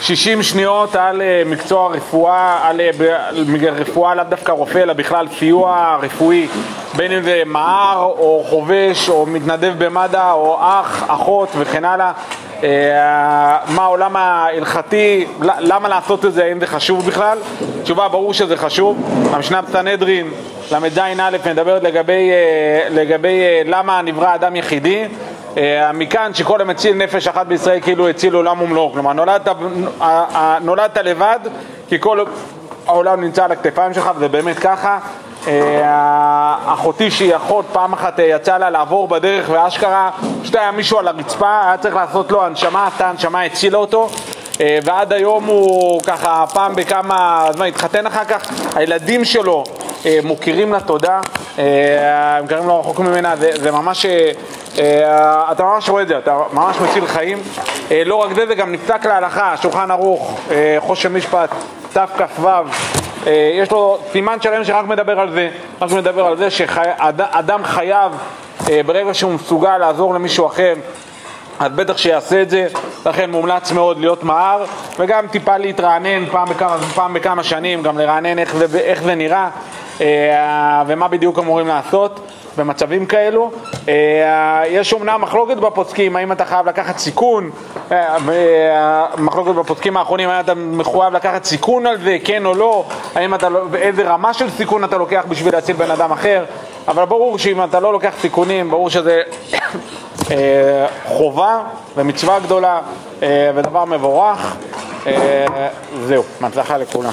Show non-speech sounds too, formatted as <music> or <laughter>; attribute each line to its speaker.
Speaker 1: 60 שניות על אה, מקצוע רפואה, על אה, רפואה לאו דווקא רופא, אלא בכלל סיוע רפואי, בין אם זה מער או חובש או מתנדב במד"א או אח, אחות וכן הלאה. אה, מה העולם ההלכתי, למה לעשות את זה, האם זה חשוב בכלל? תשובה, ברור שזה חשוב. המשנה בסנהדרין, ל"ז א', מדברת לגבי, לגבי למה נברא אדם יחידי. אה, מכאן שכל המציל נפש אחת בישראל כאילו הציל עולם ומלואו. כלומר, נולדת, אה, אה, נולדת לבד, כי כל העולם נמצא על הכתפיים שלך, וזה באמת ככה. אחותי שהיא אחות, פעם אחת יצא לה לעבור בדרך ואשכרה, פשוט היה מישהו על הרצפה, היה צריך לעשות לו הנשמה, עשתה הנשמה, הצילה אותו. ועד היום הוא ככה פעם בכמה זמן התחתן אחר כך, הילדים שלו מוקירים לה תודה, הם גרים לא רחוק ממנה, זה, זה ממש, אתה ממש רואה את זה, אתה ממש מציל חיים. אה, לא רק זה, זה גם נפסק להלכה, שולחן ערוך, אה, חושן משפט, תכ"ו, אה, יש לו סימן שלם שרק מדבר על זה, רק מדבר על זה שאדם חייב אה, ברגע שהוא מסוגל לעזור למישהו אחר אז בטח שיעשה את זה, לכן מומלץ מאוד להיות מהר וגם טיפה להתרענן פעם בכמה, פעם בכמה שנים, גם לרענן איך זה, איך זה נראה אה, ומה בדיוק אמורים לעשות במצבים כאלו. אה, יש אומנם מחלוקת בפוסקים, האם אתה חייב לקחת סיכון, אה, אה, מחלוקת בפוסקים האחרונים, האם אתה מחויב לקחת סיכון על זה, כן או לא, האם אתה, לא- באיזה רמה של סיכון אתה לוקח בשביל להציל בן אדם אחר, אבל ברור שאם אתה לא לוקח סיכונים, ברור שזה <coughs> חובה ומצווה גדולה ודבר מבורך. זהו, בהצלחה לכולם.